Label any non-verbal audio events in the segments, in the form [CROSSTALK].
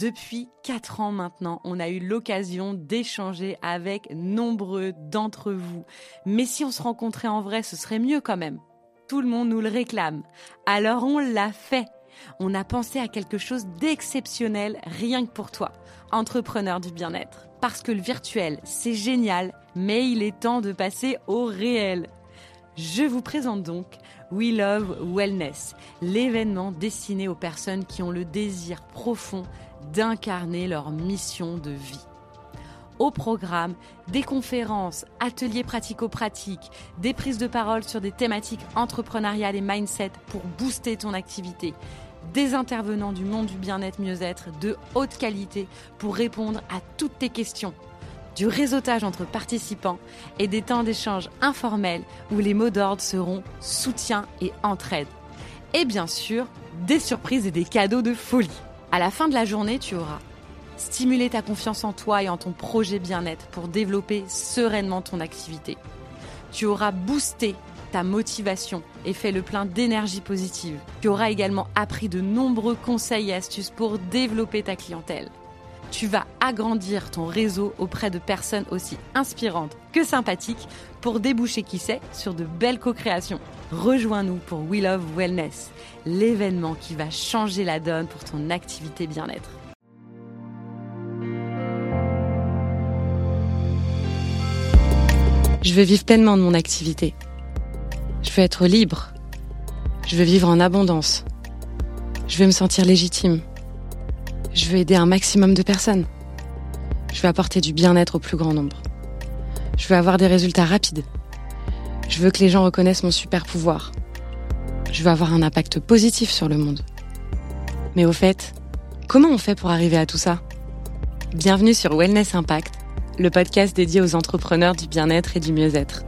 Depuis 4 ans maintenant, on a eu l'occasion d'échanger avec nombreux d'entre vous. Mais si on se rencontrait en vrai, ce serait mieux quand même. Tout le monde nous le réclame. Alors on l'a fait. On a pensé à quelque chose d'exceptionnel rien que pour toi, entrepreneur du bien-être. Parce que le virtuel, c'est génial, mais il est temps de passer au réel. Je vous présente donc We Love Wellness, l'événement destiné aux personnes qui ont le désir profond d'incarner leur mission de vie. Au programme, des conférences, ateliers pratico-pratiques, des prises de parole sur des thématiques entrepreneuriales et mindset pour booster ton activité, des intervenants du monde du bien-être mieux-être de haute qualité pour répondre à toutes tes questions, du réseautage entre participants et des temps d'échange informels où les mots d'ordre seront soutien et entraide. Et bien sûr, des surprises et des cadeaux de folie. À la fin de la journée, tu auras stimulé ta confiance en toi et en ton projet bien-être pour développer sereinement ton activité. Tu auras boosté ta motivation et fait le plein d'énergie positive. Tu auras également appris de nombreux conseils et astuces pour développer ta clientèle. Tu vas agrandir ton réseau auprès de personnes aussi inspirantes que sympathiques pour déboucher, qui sait, sur de belles co-créations. Rejoins-nous pour We Love Wellness, l'événement qui va changer la donne pour ton activité bien-être. Je veux vivre pleinement de mon activité. Je veux être libre. Je veux vivre en abondance. Je veux me sentir légitime. Je veux aider un maximum de personnes. Je veux apporter du bien-être au plus grand nombre. Je veux avoir des résultats rapides. Je veux que les gens reconnaissent mon super pouvoir. Je veux avoir un impact positif sur le monde. Mais au fait, comment on fait pour arriver à tout ça? Bienvenue sur Wellness Impact, le podcast dédié aux entrepreneurs du bien-être et du mieux-être.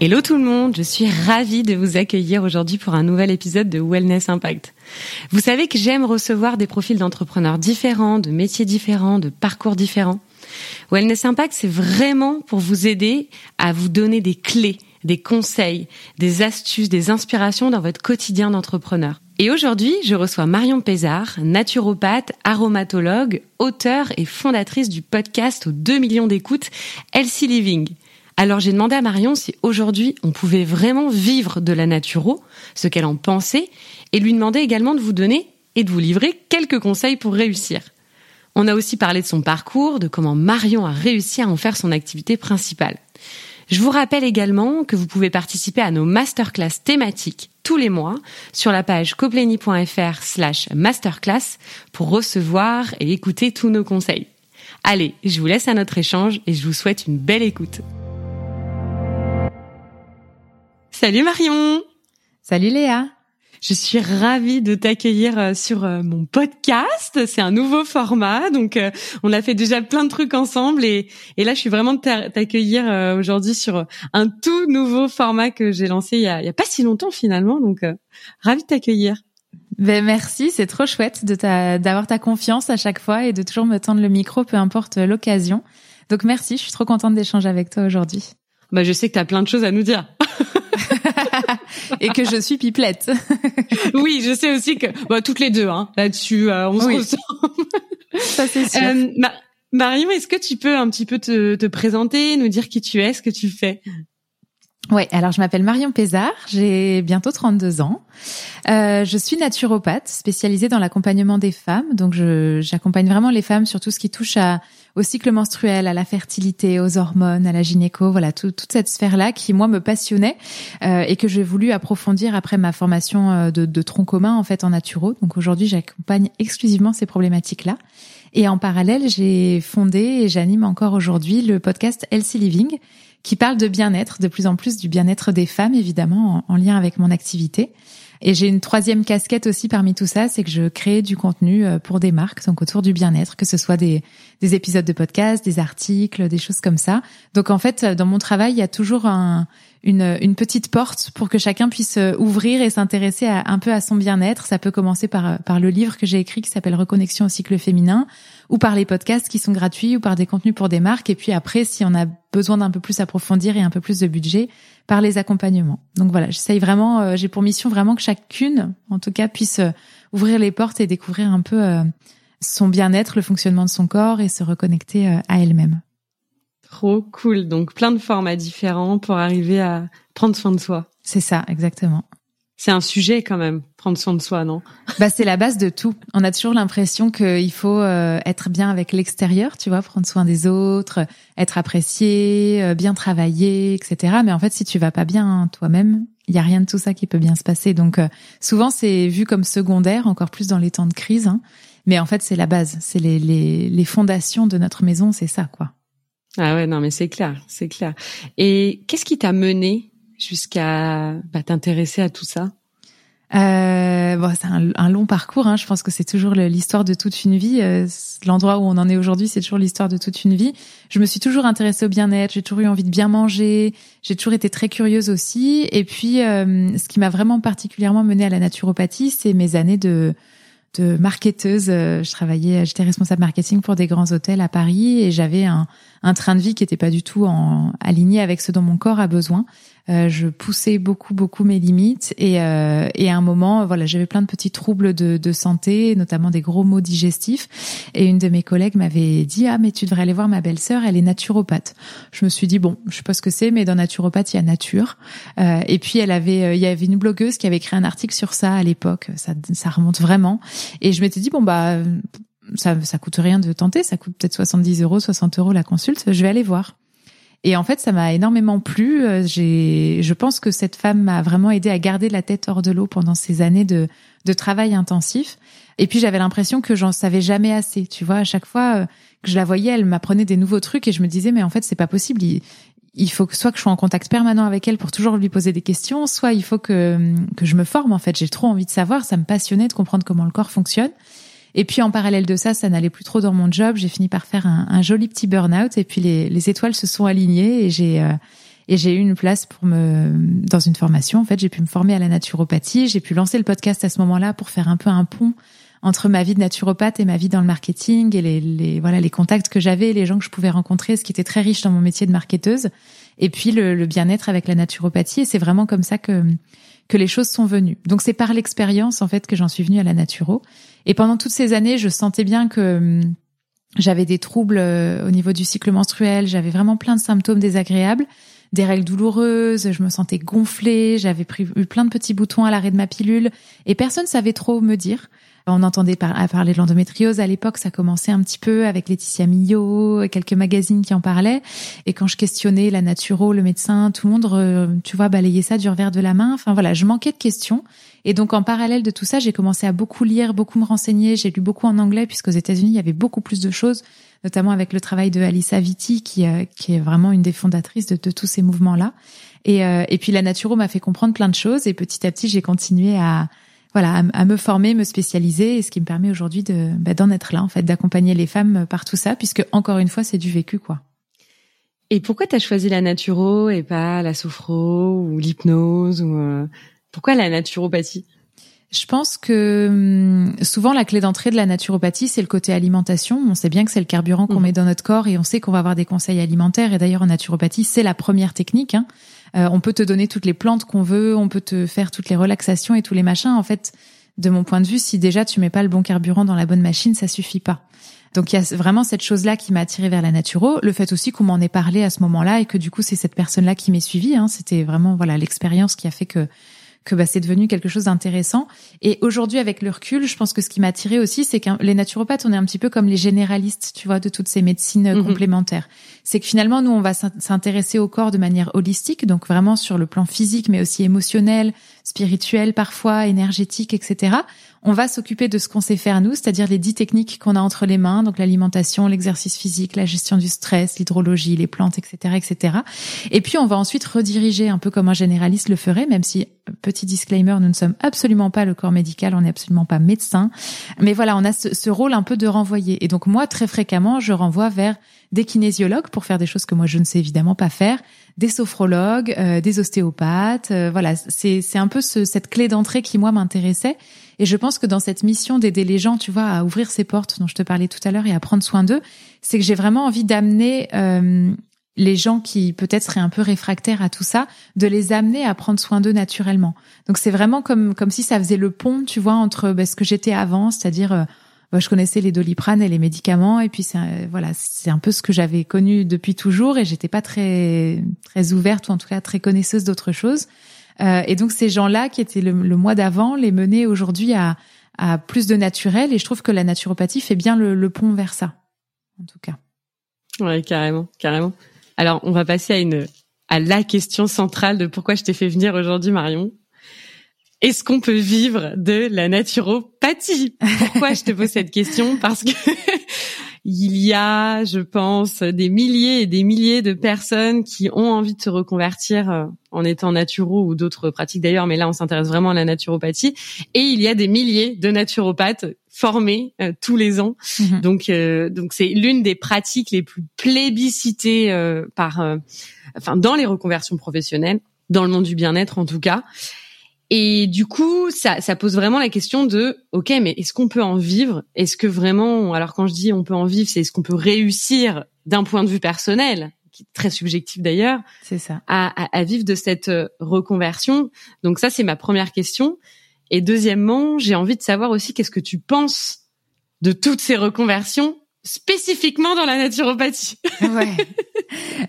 Hello tout le monde, je suis ravie de vous accueillir aujourd'hui pour un nouvel épisode de Wellness Impact. Vous savez que j'aime recevoir des profils d'entrepreneurs différents, de métiers différents, de parcours différents. Wellness Impact, c'est vraiment pour vous aider à vous donner des clés, des conseils, des astuces, des inspirations dans votre quotidien d'entrepreneur. Et aujourd'hui, je reçois Marion Pézard, naturopathe, aromatologue, auteure et fondatrice du podcast aux 2 millions d'écoutes Healthy Living. Alors j'ai demandé à Marion si aujourd'hui on pouvait vraiment vivre de la naturo, ce qu'elle en pensait, et lui demander également de vous donner et de vous livrer quelques conseils pour réussir. On a aussi parlé de son parcours, de comment Marion a réussi à en faire son activité principale. Je vous rappelle également que vous pouvez participer à nos masterclass thématiques tous les mois sur la page copleny.fr slash masterclass pour recevoir et écouter tous nos conseils. Allez, je vous laisse à notre échange et je vous souhaite une belle écoute. Salut Marion Salut Léa je suis ravie de t'accueillir euh, sur euh, mon podcast. C'est un nouveau format, donc euh, on a fait déjà plein de trucs ensemble et, et là je suis vraiment de t'accueillir aujourd'hui sur un tout nouveau format que j'ai lancé il y, a, il y a pas si longtemps finalement, donc ravie de t'accueillir. Ben merci, c'est trop chouette de d'avoir ta confiance à chaque fois et de toujours me tendre le micro, peu importe l'occasion. Donc merci, je suis trop contente d'échanger avec toi aujourd'hui. Bah je sais que tu as plein de choses à nous dire. [LAUGHS] [LAUGHS] et que je suis pipelette. [LAUGHS] oui, je sais aussi que bah, toutes les deux, hein, là-dessus, euh, on se ressemble. [LAUGHS] Ça c'est sûr. Euh, Marion, est-ce que tu peux un petit peu te, te présenter, nous dire qui tu es, ce que tu fais? Oui, alors je m'appelle Marion Pézard, j'ai bientôt 32 ans. Euh, je suis naturopathe spécialisée dans l'accompagnement des femmes, donc j'accompagne vraiment les femmes sur tout ce qui touche à, au cycle menstruel, à la fertilité, aux hormones, à la gynéco, voilà toute cette sphère-là qui moi me passionnait euh, et que j'ai voulu approfondir après ma formation euh, de, tronc commun en fait en naturo. Donc aujourd'hui j'accompagne exclusivement ces problématiques-là. Et en parallèle, j'ai fondé et j'anime encore aujourd'hui le podcast Healthy Living qui parle de bien-être, de plus en plus du bien-être des femmes, évidemment, en, lien avec mon activité. Et j'ai une troisième casquette aussi parmi tout ça, c'est que je crée du contenu euh, pour des marques, donc autour du bien-être, que ce soit des, des épisodes de podcast, des articles, des choses comme ça. Donc en fait, dans mon travail, il y a toujours un, une, une petite porte pour que chacun puisse ouvrir et s'intéresser un peu à son bien-être. Ça peut commencer par, par le livre que j'ai écrit qui s'appelle Reconnexion au cycle féminin, ou par les podcasts qui sont gratuits, ou par des contenus pour des marques. Et puis après, si on a besoin d'un peu plus approfondir et un peu plus de budget, par les accompagnements. Donc voilà, j'essaye vraiment, j'ai pour mission vraiment que chacune, en tout cas, puisse ouvrir les portes et découvrir un peu son bien-être, le fonctionnement de son corps et se reconnecter euh, à elle-même. Trop cool. Donc plein de formats différents pour arriver à prendre soin de soi. C'est ça, exactement. C'est un sujet quand même, prendre soin de soi, non? Bah c'est la base de tout. On a toujours l'impression qu'il faut euh, être bien avec l'extérieur, tu vois, prendre soin des autres, être apprécié, euh, bien travailler, etc. Mais en fait, si tu vas pas bien toi-même, il y a rien de tout ça qui peut bien se passer. Donc souvent c'est vu comme secondaire, encore plus dans les temps de crise. Hein. Mais en fait, c'est la base, c'est les, les, les fondations de notre maison, c'est ça, quoi. Ah ouais, non, mais c'est clair, c'est clair. Et qu'est-ce qui t'a mené jusqu'à bah, t'intéresser à tout ça? Euh, bon, c'est un, long parcours. Hein. Je pense que c'est toujours l'histoire de toute une vie. Euh, l'endroit où on en est aujourd'hui, c'est toujours l'histoire de toute une vie. Je me suis toujours intéressée au bien-être. J'ai toujours eu envie de bien manger. J'ai toujours été très curieuse aussi. Et puis, euh, ce qui m'a vraiment particulièrement menée à la naturopathie, c'est mes années de de marketeuse. Euh, je travaillais, j'étais responsable marketing pour des grands hôtels à Paris et j'avais un, un train de vie qui n'était pas du tout en, aligné avec ce dont mon corps a besoin. Euh, je poussais beaucoup beaucoup mes limites et, euh, et à un moment voilà j'avais plein de petits troubles de, de, santé notamment des gros maux digestifs. Et une de mes collègues m'avait dit ah mais tu devrais aller voir ma belle-sœur elle est naturopathe je me suis dit bon je sais pas ce que c'est mais dans naturopathe il y a nature. Euh, et puis elle avait euh, il y avait une blogueuse qui avait écrit un article sur ça à l'époque. Ça ça remonte vraiment. Et je m'étais dit bon bah ça ça coûte rien de tenter. Ça coûte peut-être 70 euros 60 euros la consulte. Je vais aller voir et en fait, ça m'a énormément plu. Euh, j'ai, je pense que cette femme m'a vraiment aidé à garder la tête hors de l'eau pendant ces années de, de travail intensif. Et puis j'avais l'impression que j'en savais jamais assez. Tu vois, à chaque fois euh, que je la voyais, elle m'apprenait des nouveaux trucs et je me disais mais en fait c'est pas possible. Il, faut que soit que je sois en contact permanent avec elle pour toujours lui poser des questions, soit il faut que que je me forme. En fait, j'ai trop envie de savoir. Ça me passionnait de comprendre comment le corps fonctionne. Et puis en parallèle de ça, ça n'allait plus trop dans mon job. J'ai fini par faire un, joli petit burn-out et puis les, les, étoiles se sont alignées et j'ai euh, eu une place pour me dans une formation. En fait, j'ai pu me former à la naturopathie. J'ai pu lancer le podcast à ce moment-là pour faire un peu un pont entre ma vie de naturopathe et ma vie dans le marketing et les, les voilà les contacts que j'avais, les gens que je pouvais rencontrer, ce qui était très riche dans mon métier de marketeuse. Et puis le, le bien-être avec la naturopathie. Et c'est vraiment comme ça que que les choses sont venues. Donc c'est par l'expérience en fait que j'en suis venue à la naturo. Et pendant toutes ces années, je sentais bien que hum, j'avais des troubles euh, au niveau du cycle menstruel, j'avais vraiment plein de symptômes désagréables, des règles douloureuses, je me sentais gonflée, j'avais eu plein de petits boutons à l'arrêt de ma pilule et personne savait trop me dire. On entendait parler de l'endométriose à l'époque, ça commençait un petit peu avec Laetitia Millot, quelques magazines qui en parlaient. Et quand je questionnais la naturo, le médecin, tout le monde, tu vois, balayait ça du revers de la main. Enfin voilà, je manquais de questions. Et donc en parallèle de tout ça, j'ai commencé à beaucoup lire, beaucoup me renseigner. J'ai lu beaucoup en anglais puisqu'aux États-Unis, il y avait beaucoup plus de choses, notamment avec le travail de Alissa Vitti, qui, euh, est vraiment une des fondatrices de, tous ces mouvements-là. Et, euh, et puis la naturo m'a fait comprendre plein de choses. Et petit à petit, j'ai continué à voilà, à, me former, me spécialiser, et ce qui me permet aujourd'hui de bah, d'en être là, en fait, d'accompagner les femmes par tout ça, puisque encore une fois, c'est du vécu, quoi. Et pourquoi tu as choisi la naturo et pas la sophro ou l'hypnose ou euh, pourquoi la naturopathie? Je pense que hum, souvent la clé d'entrée de la naturopathie, c'est le côté alimentation. On sait bien que c'est le carburant qu'on mmh. met dans notre corps et on sait qu'on va avoir des conseils alimentaires. Et d'ailleurs en naturopathie, c'est la première technique. Hein. Euh, on peut te donner toutes les plantes qu'on veut, on peut te faire toutes les relaxations et tous les machins. En fait, de mon point de vue, si déjà tu mets pas le bon carburant dans la bonne machine, ça suffit pas. Donc il y a vraiment cette chose-là qui m'a attirée vers la naturo. Le fait aussi qu'on m'en ait parlé à ce moment-là et que du coup c'est cette personne-là qui m'est suivie. Hein. C'était vraiment voilà l'expérience qui a fait que que bah, c'est devenu quelque chose d'intéressant. Et aujourd'hui, avec le recul, je pense que ce qui m'a attiré aussi, c'est que les naturopathes, on est un petit peu comme les généralistes, tu vois, de toutes ces médecines euh, mhm. complémentaires. C'est que finalement, nous, on va s'intéresser au corps de manière holistique, donc vraiment sur le plan physique, mais aussi émotionnel, spirituel parfois, énergétique, etc on va s'occuper de ce qu'on sait faire nous, c'est-à-dire les dix techniques qu'on a entre les mains, donc l'alimentation, l'exercice physique, la gestion du stress, l'hydrologie, les plantes, etc., etc. Et puis on va ensuite rediriger un peu comme un généraliste le ferait, même si petit disclaimer, nous ne sommes absolument pas le corps médical, on n'est absolument pas médecin, mais voilà, on a ce, ce rôle un peu de renvoyer. Et donc moi, très fréquemment, je renvoie vers des kinésiologues pour faire des choses que moi je ne sais évidemment pas faire, des sophrologues, des ostéopathes. voilà, c'est c'est un peu ce, cette clé d'entrée qui moi m'intéressait. Et je pense que dans cette mission d'aider les gens, tu vois, à ouvrir ces portes dont je te parlais tout à l'heure et à prendre soin d'eux, c'est que j'ai vraiment envie d'amener les gens qui peut-être seraient un peu réfractaires à tout ça, de les amener à prendre soin d'eux naturellement. Donc c'est vraiment comme comme si ça faisait le pont, tu vois, entre ben, ce que j'étais avant, c'est-à-dire euh, je connaissais les doliprane et les médicaments, et puis c'est voilà, c'est un peu ce que j'avais connu depuis toujours, et j'étais pas très très ouverte ou en tout cas très connaisseuse d'autres choses. Euh, et donc ces gens-là qui étaient le, mois d'avant, les mener aujourd'hui à à plus de naturel, et je trouve que la naturopathie fait bien le, le pont vers ça, en tout cas. Ouais, carrément, carrément. Alors, on va passer à une à la question centrale de pourquoi je t'ai fait venir aujourd'hui, Marion. Est-ce qu'on peut vivre de la naturopathie? Pourquoi je te pose cette question? Parce que [LAUGHS] il y a, je pense, des milliers et des milliers de personnes qui ont envie de se reconvertir euh, en étant naturo ou d'autres pratiques d'ailleurs, mais là on s'intéresse vraiment à la naturopathie. Et il y a des milliers de naturopathes formés euh, tous les ans. Mhm. Donc, euh, donc c'est l'une des pratiques les plus plébiscitées par, enfin, dans les reconversions professionnelles, dans le monde du bien-être en tout cas. Et du coup, ça, ça pose vraiment la question de, ok, mais est-ce qu'on peut en vivre? Est-ce que vraiment, alors quand je dis on peut en vivre, c'est est-ce qu'on peut réussir d'un point de vue personnel, qui est très subjectif d'ailleurs, c'est ça, à, à, à, vivre de cette euh, reconversion? Donc ça, c'est ma première question. Et deuxièmement, j'ai envie de savoir aussi qu'est-ce que tu penses de toutes ces reconversions? Spécifiquement dans la naturopathie. [LAUGHS] ouais.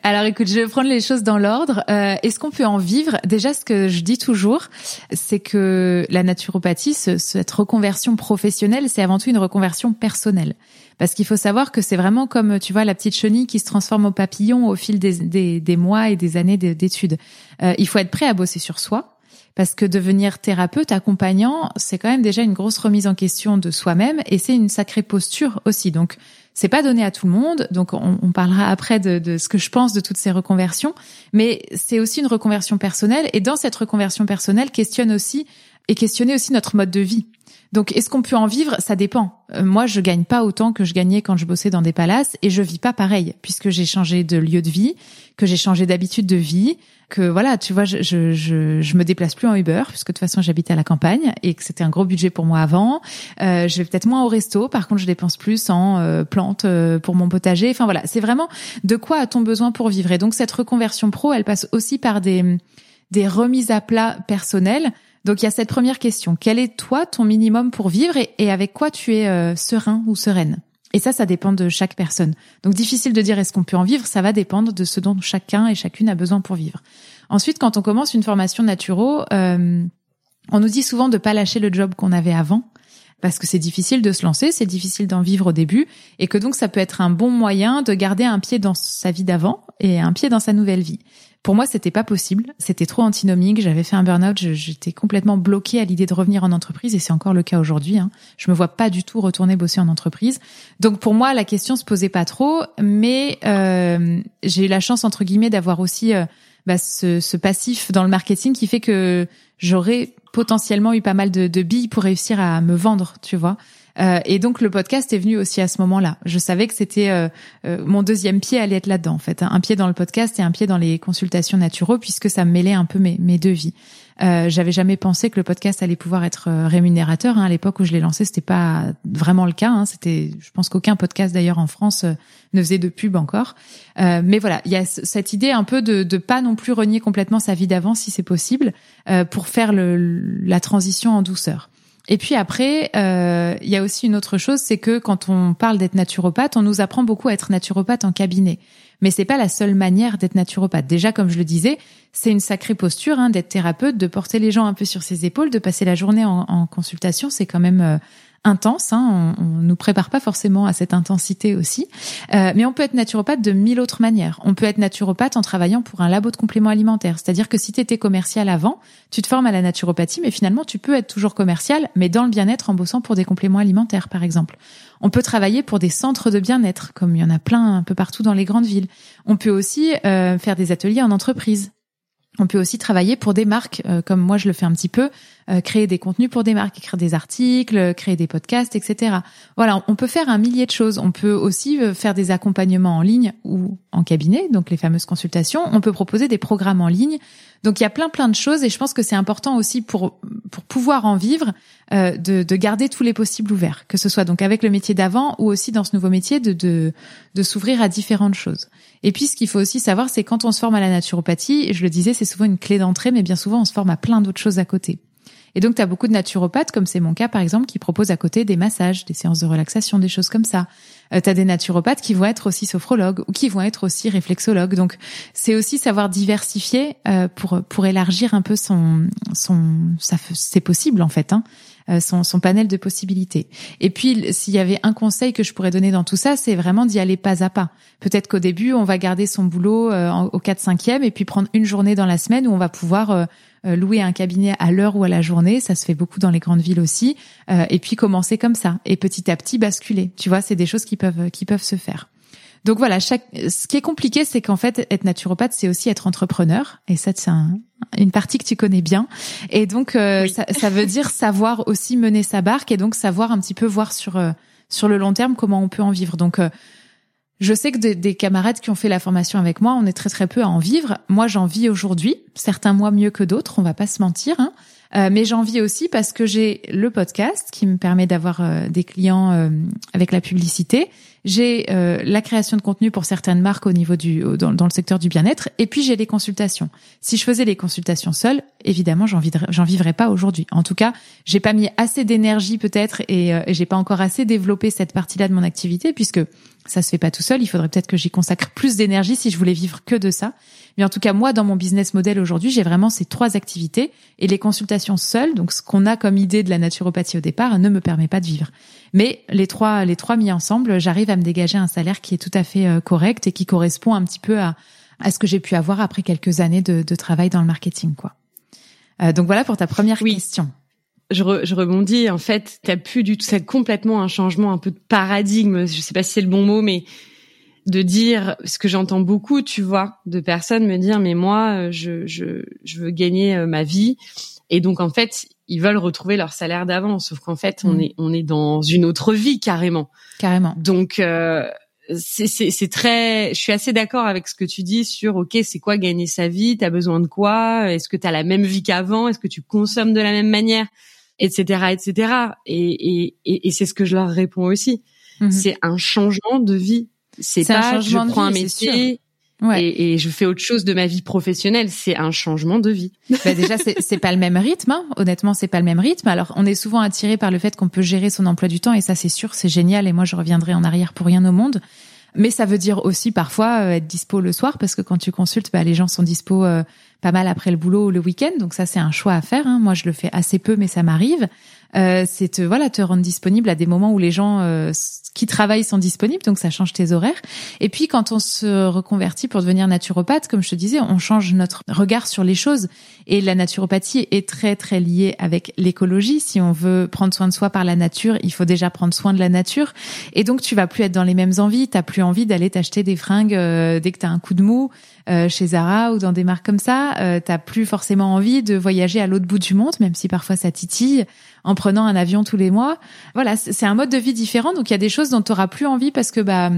Alors écoute, je vais prendre les choses dans l'ordre. Euh, Est-ce qu'on peut en vivre? Déjà, ce que je dis toujours, c'est que la naturopathie, ce, cette reconversion professionnelle, c'est avant tout une reconversion personnelle. Parce qu'il faut savoir que c'est vraiment comme, tu vois, la petite chenille qui se transforme au papillon au fil des, des, des mois et des années d'études. Euh, il faut être prêt à bosser sur soi parce que devenir thérapeute, accompagnant, c'est quand même déjà une grosse remise en question de soi-même et c'est une sacrée posture aussi. Donc, c'est pas donné à tout le monde. Donc, on, parlera après de, ce que je pense de toutes ces reconversions. Mais c'est aussi une reconversion personnelle et dans cette reconversion personnelle, questionne aussi et questionner aussi notre mode de vie. Donc, est-ce qu'on peut en vivre? Ça dépend. Euh, moi, je gagne pas autant que je gagnais quand je bossais dans des palaces, et je vis pas pareil, puisque j'ai changé de lieu de vie, que j'ai changé d'habitude de vie, que voilà, tu vois, je, je, je, je, me déplace plus en Uber, puisque de toute façon, j'habitais à la campagne, et que c'était un gros budget pour moi avant. Euh, je vais peut-être moins au resto, par contre, je dépense plus en euh, plantes euh, pour mon potager. Enfin voilà, c'est vraiment de quoi a-t-on besoin pour vivre? Et donc, cette reconversion pro, elle passe aussi par des des remises à plat personnelles donc il y a cette première question. Quel est toi ton minimum pour vivre et, avec quoi tu es euh, serein ou sereine? Et ça, ça dépend de chaque personne. Donc difficile de dire est-ce qu'on peut en vivre, ça va dépendre de ce dont chacun et chacune a besoin pour vivre. Ensuite, quand on commence une formation naturo, euh, on nous dit souvent de pas lâcher le job qu'on avait avant parce que c'est difficile de se lancer, c'est difficile d'en vivre au début, et que donc ça peut être un bon moyen de garder un pied dans sa vie d'avant et un pied dans sa nouvelle vie. Pour moi, c'était pas possible. C'était trop antinomique. J'avais fait un burn-out. J'étais complètement bloquée à l'idée de revenir en entreprise et c'est encore le cas aujourd'hui. Hein. Je me vois pas du tout retourner bosser en entreprise. Donc pour moi, la question se posait pas trop. Mais euh, j'ai eu la chance entre guillemets d'avoir aussi euh, bah, ce, ce, passif dans le marketing qui fait que j'aurais potentiellement eu pas mal de, de billes pour réussir à me vendre, tu vois. Euh, et donc le podcast est venu aussi à ce moment-là. Je savais que c'était euh, euh, mon deuxième pied allait être là-dedans en fait, un pied dans le podcast et un pied dans les consultations naturaux puisque ça mêlait un peu mes, mes deux vies. Euh, j'avais jamais pensé que le podcast allait pouvoir être rémunérateur. Hein. À l'époque où je l'ai lancé, c'était pas vraiment le cas. Hein. C'était, je pense qu'aucun podcast d'ailleurs en France ne faisait de pub encore. Euh, mais voilà, il y a cette idée un peu de, de pas non plus renier complètement sa vie d'avant si c'est possible, euh, pour faire le, la transition en douceur. Et puis après, euh, il y a aussi une autre chose, c'est que quand on parle d'être naturopathe, on nous apprend beaucoup à être naturopathe en cabinet. Mais c'est pas la seule manière d'être naturopathe. Déjà, comme je le disais, c'est une sacrée posture hein, d'être thérapeute, de porter les gens un peu sur ses épaules, de passer la journée en, consultation. C'est quand même euh, intense. Hein, on, nous prépare pas forcément à cette intensité aussi. Euh, mais on peut être naturopathe de mille autres manières. On peut être naturopathe en travaillant pour un labo de compléments alimentaires. C'est-à-dire que si tu étais commercial avant, tu te formes à la naturopathie, mais finalement tu peux être toujours commercial, mais dans le bien-être en bossant pour des compléments alimentaires, par exemple. On peut travailler pour des centres de bien-être, comme il y en a plein un peu partout dans les grandes villes. On peut aussi euh, faire des ateliers en entreprise. On peut aussi travailler pour des marques, euh, comme moi je le fais un petit peu, euh, créer des contenus pour des marques, écrire des articles, créer des podcasts, etc. Voilà, on peut faire un millier de choses. On peut aussi euh, faire des accompagnements en ligne ou en cabinet, donc les fameuses consultations. On peut proposer des programmes en ligne. Donc il y a plein plein de choses et je pense que c'est important aussi pour pour pouvoir en vivre euh, de, de garder tous les possibles ouverts, que ce soit donc avec le métier d'avant ou aussi dans ce nouveau métier de de, de s'ouvrir à différentes choses. Et puis ce qu'il faut aussi savoir, c'est quand on se forme à la naturopathie, je le disais, c'est souvent une clé d'entrée, mais bien souvent on se forme à plein d'autres choses à côté. Et donc, tu as beaucoup de naturopathes, comme c'est mon cas par exemple, qui proposent à côté des massages, des séances de relaxation, des choses comme ça. Euh, tu as des naturopathes qui vont être aussi sophrologues ou qui vont être aussi réflexologues. Donc, c'est aussi savoir diversifier euh, pour pour élargir un peu son son ça c'est possible en fait. Hein, son, son panel de possibilités. Et puis, s'il y avait un conseil que je pourrais donner dans tout ça, c'est vraiment d'y aller pas à pas. Peut-être qu'au début, on va garder son boulot euh, au 4-5e et puis prendre une journée dans la semaine où on va pouvoir euh, louer un cabinet à l'heure ou à la journée. Ça se fait beaucoup dans les grandes villes aussi. et puis commencer comme ça et petit à petit basculer. Tu vois, c'est des choses qui peuvent qui peuvent se faire. Donc voilà, chaque, ce qui est compliqué, c'est qu'en fait, être naturopathe, c'est aussi être entrepreneur. Et ça, c'est une partie que tu connais bien. Et donc, euh, ça, ça, veut dire savoir aussi mener sa barque et donc savoir un petit peu voir sur euh, sur le long terme comment on peut en vivre. Donc, euh, je sais que des, camarades qui ont fait la formation avec moi, on est très très peu à en vivre. Moi, j'en vis aujourd'hui. Certains mois mieux que d'autres, on va pas se mentir. Hein. Euh, mais j'en vis aussi parce que j'ai le podcast qui me permet d'avoir euh, des clients euh, avec la publicité. J'ai la création de contenu pour certaines marques au niveau du dans, le secteur du bien-être. Et puis j'ai les consultations. Si je faisais les consultations seules, évidemment, j'en vivrais, pas aujourd'hui. En tout cas, j'ai pas mis assez d'énergie peut-être et, et j'ai pas encore assez développé cette partie-là de mon activité puisque ça se fait pas tout seul. Il faudrait peut-être que j'y consacre plus d'énergie si je voulais vivre que de ça. Mais en tout cas, moi, dans mon business model aujourd'hui, j'ai vraiment ces trois activités et les consultations seules, donc ce qu'on a comme idée de la naturopathie au départ, ne me permet pas de vivre. Mais les trois, les trois mis ensemble, j'arrive à me dégager un salaire qui est tout à fait euh, correct et qui correspond un petit peu à, à ce que j'ai pu avoir après quelques années de, de travail dans le marketing, quoi. Euh, donc voilà pour ta première question je, je, rebondis. En fait, t'as plus du tout, c'est complètement un changement, un peu de paradigme. Je sais pas si c'est le bon mot, mais de dire ce que j'entends beaucoup, tu vois, de personnes me dire, mais moi, euh, je, je, je veux gagner euh, ma vie, et donc en fait, ils veulent retrouver leur salaire d'avant. Sauf qu'en fait, on mm. est on est dans une autre vie carrément. Carrément. Donc euh, c'est très je suis assez d'accord avec ce que tu dis sur OK c'est quoi gagner sa vie? T'as besoin de quoi? Est-ce que t'as la même vie qu'avant? Est-ce que tu consommes de la même manière? Etc., etc. Et, et, et, c'est ce que je leur réponds aussi. Mhm. C'est un changement de vie. C'est pas un je prends un métier ouais. et, et, je fais autre chose de ma vie professionnelle. C'est un changement de vie. [LAUGHS] Bah déjà, c'est pas le même rythme. Hein. Honnêtement, c'est pas le même rythme. Alors, on est souvent attiré par le fait qu'on peut gérer son emploi du temps et ça, c'est sûr, c'est génial. Et moi, je reviendrai en arrière pour rien au monde. Mais ça veut dire aussi parfois euh, être dispo le soir parce que quand tu consultes, bah, les gens sont dispo euh, pas mal après le boulot ou le week-end. Donc ça, c'est un choix à faire. Hein. Moi, je le fais assez peu, mais ça m'arrive. Euh, c'est te voilà te rendre disponible à des moments où les gens euh, qui travaillent sont disponibles, donc ça change tes horaires. Et puis quand on se reconvertit pour devenir naturopathe, comme je te disais, on change notre regard sur les choses. Et la naturopathie est très très liée avec l'écologie. Si on veut prendre soin de soi par la nature, il faut déjà prendre soin de la nature. Et donc tu vas plus être dans les mêmes envies. T'as plus envie d'aller t'acheter des fringues euh, dès que t'as un coup de mou. Euh, chez Zara ou dans des marques comme ça, euh, t'as plus forcément envie de voyager à l'autre bout du monde, même si parfois ça titille, en prenant un avion tous les mois. Voilà, c'est un mode de vie différent, donc il y a des choses dont tu auras plus envie parce que bah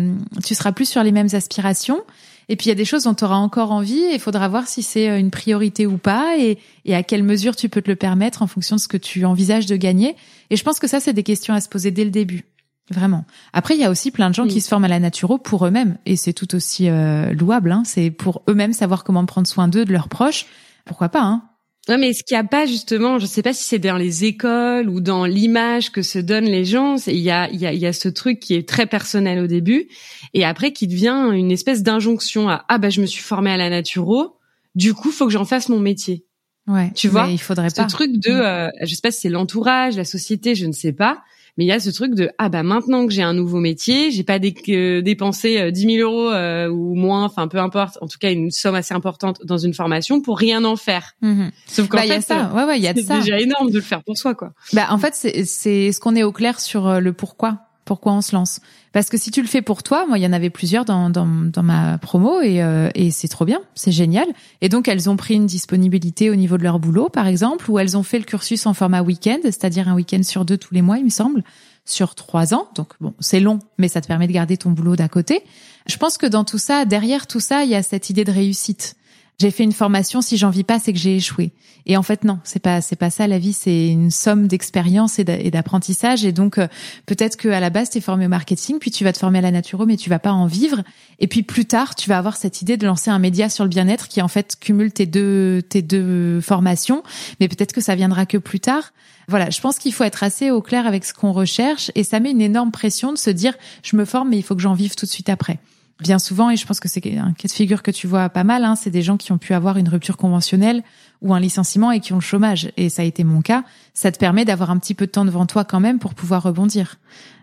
tu seras plus sur les mêmes aspirations. Et puis il y a des choses dont tu auras encore envie et il faudra voir si c'est euh, une priorité ou pas et, et, à quelle mesure tu peux te le permettre en fonction de ce que tu envisages de gagner. Et je pense que ça, c'est des questions à se poser dès le début. Vraiment. Après, il y a aussi plein de gens qui se forment à la naturo pour eux-mêmes, et c'est tout aussi euh, louable. Hein. C'est pour eux-mêmes savoir comment prendre soin d'eux, de leurs proches. Pourquoi pas hein Ouais, mais ce qu'il n'y a pas justement, je sais pas si c'est dans les écoles ou dans l'image que se donnent les gens, il y a, y, a, y a ce truc qui est très personnel au début, et après qui devient une espèce d'injonction à ah bah je me suis formée à la naturo, du coup faut que j'en fasse mon métier. Ouais. Tu vois, il faudrait ce truc de, mm. euh, je sais pas si c'est l'entourage, la société, je ne sais pas, mais il y a ce truc de ah bah maintenant que j'ai un nouveau métier, j'ai pas dépensé 10 000 euros euh, ou moins, enfin peu importe, en tout cas une somme assez importante dans une formation pour rien en faire. Mm-hmm. Sauf qu'en bah, fait, y a ça. Ouais, ouais, il y a C'est déjà énorme de le faire pour soi, quoi. Bah en fait, c'est c'est ce qu'on est au clair sur euh, le pourquoi pourquoi on se lance. Parce que si tu le fais pour toi, moi il y en avait plusieurs dans dans, dans ma promo et euh, et c'est trop bien, c'est génial. Et donc elles ont pris une disponibilité au niveau de leur boulot par exemple, ou elles ont fait le cursus en format week-end, c'est-à-dire un week-end sur deux tous les mois, il me semble, sur trois ans. Donc bon, c'est long, mais ça te permet de garder ton boulot d'à côté. Je pense que dans tout ça, derrière tout ça, il y a cette idée de réussite j'ai fait une formation, si j'en vis pas, c'est que j'ai échoué. Et en fait, non, c'est pas c'est pas ça. La vie, c'est une somme d'expérience et d'apprentissage. Et donc, euh, peut-être que à la base, tu es formé au marketing, puis tu vas te former à la naturo, mais tu vas pas en vivre. Et puis plus tard, tu vas avoir cette idée de lancer un média sur le bien-être qui en fait cumule tes deux tes deux formations. Mais peut-être que ça viendra que plus tard. Voilà, je pense qu'il faut être assez au clair avec ce qu'on recherche et ça met une énorme pression de se dire je me forme mais il faut que j'en vive tout de suite après bien souvent, et je pense que c'est un cas de figure que tu vois pas mal, hein, c'est des gens qui ont pu avoir une rupture conventionnelle ou un licenciement et qui ont le chômage. Et ça a été mon cas. Ça te permet d'avoir un petit peu de temps devant toi quand même pour pouvoir rebondir.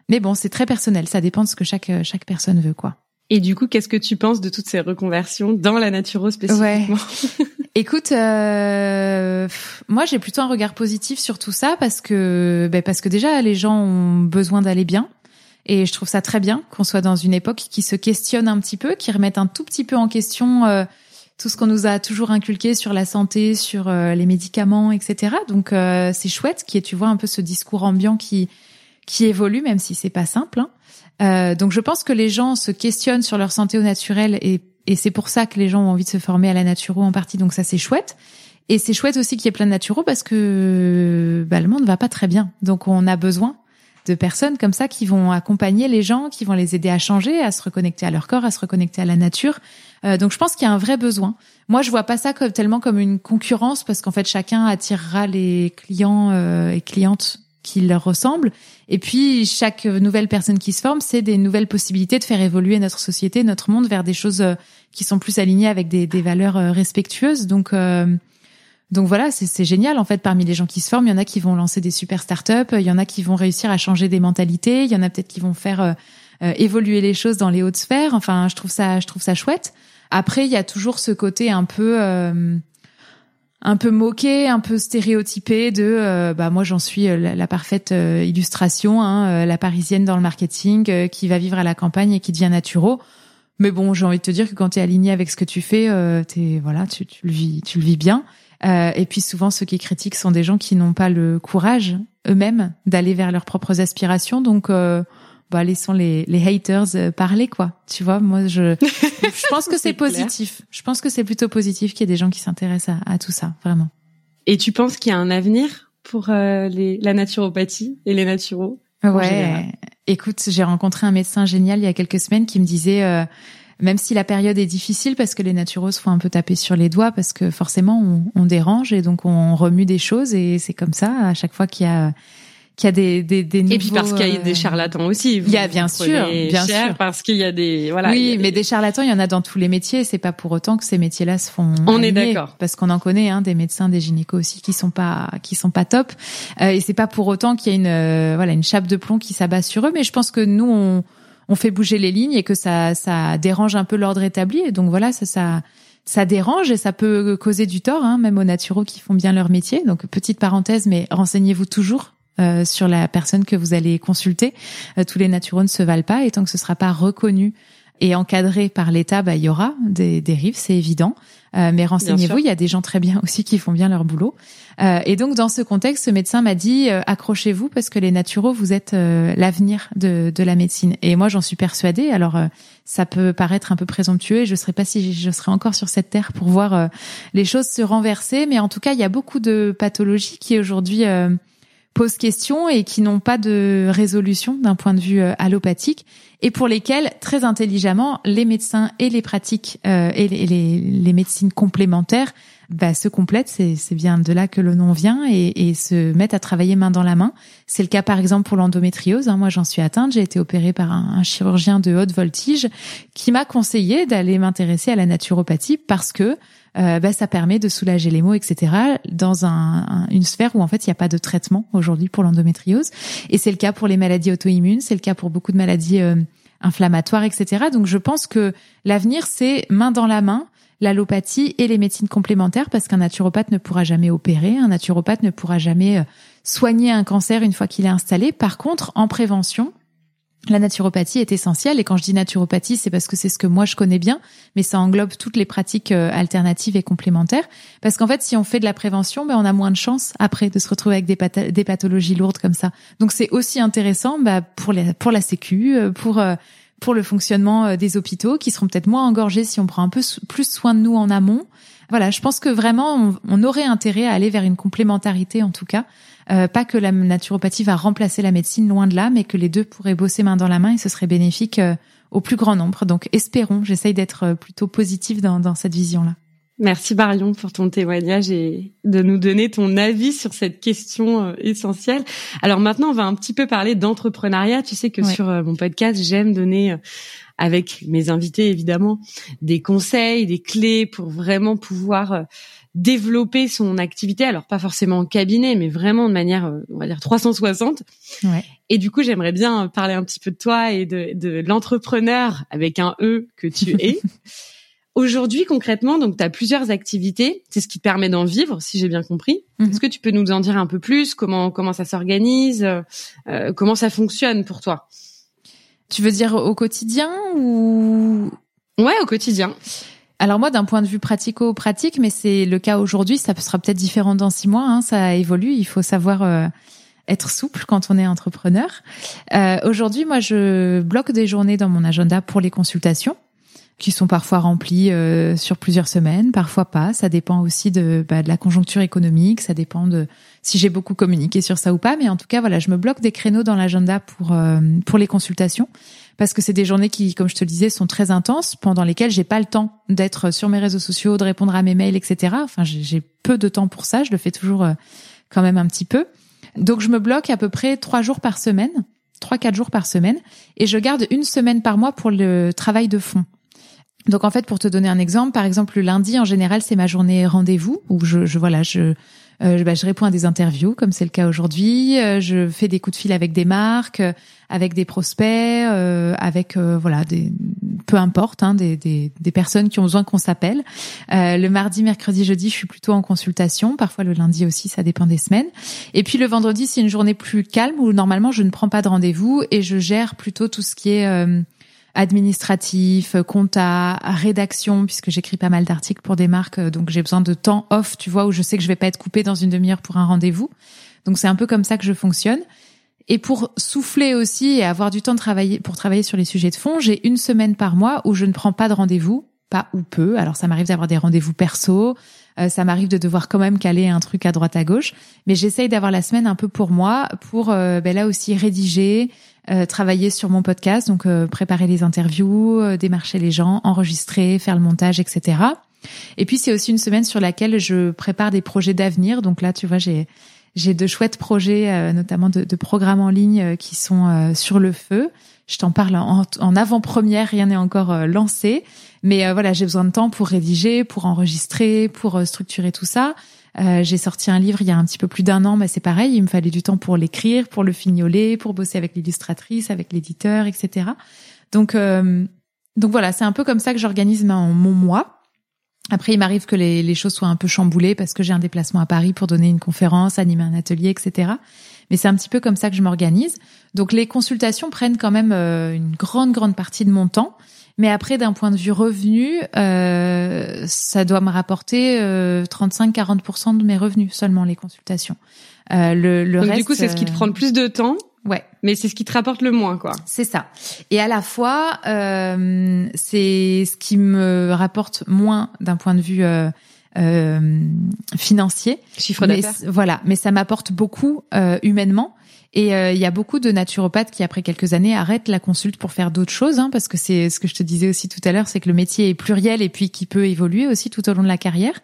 Mais bon, c'est très personnel. Ça dépend de ce que chaque chaque personne veut, quoi. Et du coup, qu'est-ce que tu penses de toutes ces reconversions dans la naturo spécifiquement [LAUGHS] Écoute, euh, moi j'ai plutôt un regard positif sur tout ça parce que ben parce que déjà les gens ont besoin d'aller bien. Et je trouve ça très bien qu'on soit dans une époque qui se questionne un petit peu, qui remette un tout petit peu en question euh, tout ce qu'on nous a toujours inculqué sur la santé, sur euh, les médicaments, etc. Donc euh, c'est chouette, qui est, tu vois, un peu ce discours ambiant qui qui évolue, même si c'est pas simple. Hein. donc je pense que les gens se questionnent sur leur santé au naturel et, et c'est pour ça que les gens ont envie de se former à la naturo en partie. Donc ça c'est chouette. Et c'est chouette aussi qu'il y ait plein de naturaux parce que bah, le monde va pas très bien. Donc on a besoin de personnes comme ça qui vont accompagner les gens, qui vont les aider à changer, à se reconnecter à leur corps, à se reconnecter à la nature. Euh, donc je pense qu'il y a un vrai besoin. Moi, je vois pas ça comme tellement comme une concurrence parce qu'en fait chacun attirera les clients euh, et clientes qui leur ressemblent. Et puis chaque nouvelle personne qui se forme, c'est des nouvelles possibilités de faire évoluer notre société, notre monde vers des choses euh, qui sont plus alignées avec des, des valeurs respectueuses. Donc donc voilà, c'est génial en fait. Parmi les gens qui se forment, il y en a qui vont lancer des super startups, il y en a qui vont réussir à changer des mentalités, il y en a peut-être qui vont faire euh, euh, évoluer les choses dans les hautes sphères. Enfin, je trouve ça, je trouve ça chouette. Après, il y a toujours ce côté un peu, euh, un peu moqué, un peu stéréotypé de, bah moi j'en suis la, parfaite illustration, hein, la parisienne dans le marketing qui va vivre à la campagne et qui devient naturo. Mais bon, j'ai envie de te dire que quand tu es aligné avec ce que tu fais, t'es voilà, tu, tu le vis, tu le vis bien. Euh, et puis souvent, ceux qui critiquent sont des gens qui n'ont pas le courage eux-mêmes d'aller vers leurs propres aspirations. Donc, euh, bah, laissons les, les haters euh, parler, quoi. Tu vois, moi, je, [LAUGHS] je pense que c'est positif. Je pense que c'est plutôt positif qu'il y ait des gens qui s'intéressent à, à, tout ça, vraiment. Et tu penses qu'il y a un avenir pour euh, les, la naturopathie et les naturaux Ouais. Écoute, j'ai rencontré un médecin génial il y a quelques semaines qui me disait même si la période est difficile parce que les naturaux se font un peu taper sur les doigts parce que forcément on, on dérange et donc on remue des choses et c'est comme ça à chaque fois qu'il y a qu'il y a des des, des nouveaux, et puis parce qu'il y a des euh, charlatans aussi. il y a bien sûr, bien sûr, parce qu'il y a des voilà. Oui, mais des... charlatans, il y en a dans tous les métiers. C'est pas pour autant que ces métiers-là se font. On est d'accord. Parce qu'on en connaît, hein, des médecins, des gynécos aussi qui sont pas qui sont pas top. Euh, et c'est pas pour autant qu'il y a une euh, voilà une chape de plomb qui s'abat sur eux. Mais je pense que nous on on fait bouger les lignes et que ça, ça dérange un peu l'ordre établi. Et donc voilà, ça, ça, dérange et ça peut causer du tort, hein, même aux naturaux qui font bien leur métier. Donc petite parenthèse, mais renseignez-vous toujours euh, sur la personne que vous allez consulter. Euh, tous les naturaux ne se valent pas et tant que ce sera pas reconnu et encadré par l'État, bah, il y aura des dérives, c'est évident. Euh, mais renseignez-vous, il y a des gens très bien aussi qui font bien leur boulot. Euh, et donc dans ce contexte, ce médecin m'a dit euh, accrochez-vous parce que les naturaux, vous êtes l'avenir de, de la médecine. Et moi, j'en suis persuadée. Alors ça peut paraître un peu présomptueux et je ne sais pas si je serai encore sur cette terre pour voir les choses se renverser. Mais en tout cas, il y a beaucoup de pathologies qui aujourd'hui posent question et qui n'ont pas de résolution d'un point de vue allopathique et pour lesquels, très intelligemment, les médecins et les pratiques euh, et les, médecines complémentaires bah, se complètent. C'est bien de là que le nom vient et, et, se mettent à travailler main dans la main. C'est le cas par exemple pour l'endométriose. Hein. Moi, j'en suis atteinte. J'ai été opérée par un, un chirurgien de haute voltige qui m'a conseillé d'aller m'intéresser à la naturopathie parce que euh, bah, ça permet de soulager les maux, etc. Dans un, une sphère où en fait il n'y a pas de traitement aujourd'hui pour l'endométriose. Et c'est le cas pour les maladies auto-immunes, c'est le cas pour beaucoup de maladies euh, inflammatoires, etc. Donc je pense que l'avenir c'est main dans la main l'allopathie et les médecines complémentaires parce qu'un naturopathe ne pourra jamais opérer, un naturopathe ne pourra jamais euh, soigner un cancer une fois qu'il est installé. Par contre, en prévention, la naturopathie est essentielle. Et quand je dis naturopathie, c'est parce que c'est ce que moi je connais bien, mais ça englobe toutes les pratiques euh, alternatives et complémentaires. Parce qu'en fait, si on fait de la prévention, ben, on a moins de chances après de se retrouver avec des, pathologies lourdes comme ça. Donc c'est aussi intéressant bah, pour, la Sécu, euh, pour pour le fonctionnement des hôpitaux, qui seront peut-être moins engorgés si on prend un peu plus soin de nous en amont. Voilà, je pense que vraiment, on, aurait intérêt à aller vers une complémentarité en tout cas euh, pas que la naturopathie va remplacer la médecine, loin de là, mais que les deux pourraient bosser main dans la main et ce serait bénéfique euh, au plus grand nombre. Donc espérons, j'essaye d'être euh, plutôt positive dans, dans cette vision-là. Merci Marion pour ton témoignage et de nous donner ton avis sur cette question essentielle. Alors maintenant, on va un petit peu parler d'entrepreneuriat. Tu sais que sur mon podcast, j'aime donner avec mes invités évidemment des conseils, des clés pour vraiment pouvoir développer son activité, alors pas forcément en cabinet, mais vraiment de manière, euh, on va dire 360. Ouais. Et du coup, j'aimerais bien parler un petit peu de toi et de, de l'entrepreneur avec un E que tu es. [LAUGHS] Aujourd'hui, concrètement, donc tu as plusieurs activités, c'est ce qui te permet d'en vivre, si j'ai bien compris. Mhm. Est-ce que tu peux nous en dire un peu plus? Comment comment ça s'organise? Euh, Comment ça fonctionne pour toi? Tu veux dire au quotidien ou? Ouais, au quotidien. Alors moi, d'un point de vue pratico-pratique, mais c'est le cas aujourd'hui, ça sera peut-être différent dans six mois, hein, ça évolue, il faut savoir euh, être souple quand on est entrepreneur. Euh, aujourd'hui, moi, je bloque des journées dans mon agenda pour les consultations qui sont parfois remplies euh, sur plusieurs semaines, parfois pas. Ça dépend aussi de, bah, de la conjoncture économique, ça dépend de si j'ai beaucoup communiqué sur ça ou pas. Mais en tout cas, voilà, je me bloque des créneaux dans l'agenda pour pour les consultations parce que c'est des journées qui, comme je te le disais, sont très intenses, pendant lesquelles j'ai pas le temps d'être sur mes réseaux sociaux, de répondre à mes mails, etc. Enfin, j'ai peu de temps pour ça. Je le fais toujours euh, quand même un petit peu. Donc, je me bloque à peu près trois jours par semaine, trois quatre jours par semaine, et je garde une semaine par mois pour le travail de fond. Donc en fait, pour te donner un exemple, par exemple le lundi en général c'est ma journée rendez-vous où je, je voilà je euh, bah, je réponds à des interviews, comme c'est le cas aujourd'hui. Euh, je fais des coups de fil avec des marques, euh, avec des prospects, avec voilà des peu importe, hein, des, des, des, personnes qui ont besoin qu'on s'appelle. le mardi, mercredi, jeudi, je suis plutôt en consultation. Parfois le lundi aussi, ça dépend des semaines. Et puis le vendredi, c'est une journée plus calme où normalement je ne prends pas de rendez-vous et je gère plutôt tout ce qui est administratif, compta, rédaction, puisque j'écris pas mal d'articles pour des marques, euh, donc j'ai besoin de temps off, tu vois, où je sais que je vais pas être coupée dans une demi-heure pour un rendez-vous. Donc c'est un peu comme ça que je fonctionne. Et pour souffler aussi et avoir du temps de travailler pour travailler sur les sujets de fond, j'ai une semaine par mois où je ne prends pas de rendez-vous, pas ou peu. Alors ça m'arrive d'avoir des rendez-vous perso, euh, ça m'arrive de devoir quand même caler un truc à droite à gauche, mais j'essaye d'avoir la semaine un peu pour moi, pour euh, ben là aussi rédiger, euh, travailler sur mon podcast, donc euh, préparer les interviews, euh, démarcher les gens, enregistrer, faire le montage, etc. Et puis c'est aussi une semaine sur laquelle je prépare des projets d'avenir. Donc là, tu vois, j'ai j'ai de chouettes projets, notamment de, de, programmes en ligne qui sont sur le feu. Je t'en parle en, en avant-première, rien n'est encore lancé, mais voilà, j'ai besoin de temps pour rédiger, pour enregistrer, pour structurer tout ça. Euh, j'ai sorti un livre il y a un petit peu plus d'un an, mais c'est pareil, il me fallait du temps pour l'écrire, pour le fignoler, pour bosser avec l'illustratrice, avec l'éditeur, etc. Donc, euh, donc voilà, c'est un peu comme ça que j'organise mon, mois. Après, il m'arrive que les, les, choses soient un peu chamboulées parce que j'ai un déplacement à Paris pour donner une conférence, animer un atelier, etc. Mais c'est un petit peu comme ça que je m'organise. Donc les consultations prennent quand même euh, une grande, grande partie de mon temps. Mais après, d'un point de vue revenu, euh, ça doit me rapporter euh, 35-40% de mes revenus seulement les consultations. Euh, le, le Donc, reste, du coup, c'est ce qui te prend le plus de temps. Ouais. Mais c'est ce qui te rapporte le moins, quoi. C'est ça. Et à la fois, euh, c'est ce qui me rapporte moins d'un point de vue euh, financier. Chiffre d'affaires. Voilà. Mais ça m'apporte beaucoup euh, humainement et euh, il y a beaucoup de naturopathes qui, après quelques années, arrêtent la consulte pour faire d'autres choses, hein, parce que c'est ce que je te disais aussi tout à l'heure, c'est que le métier est pluriel et puis qui peut évoluer aussi tout au long de la carrière.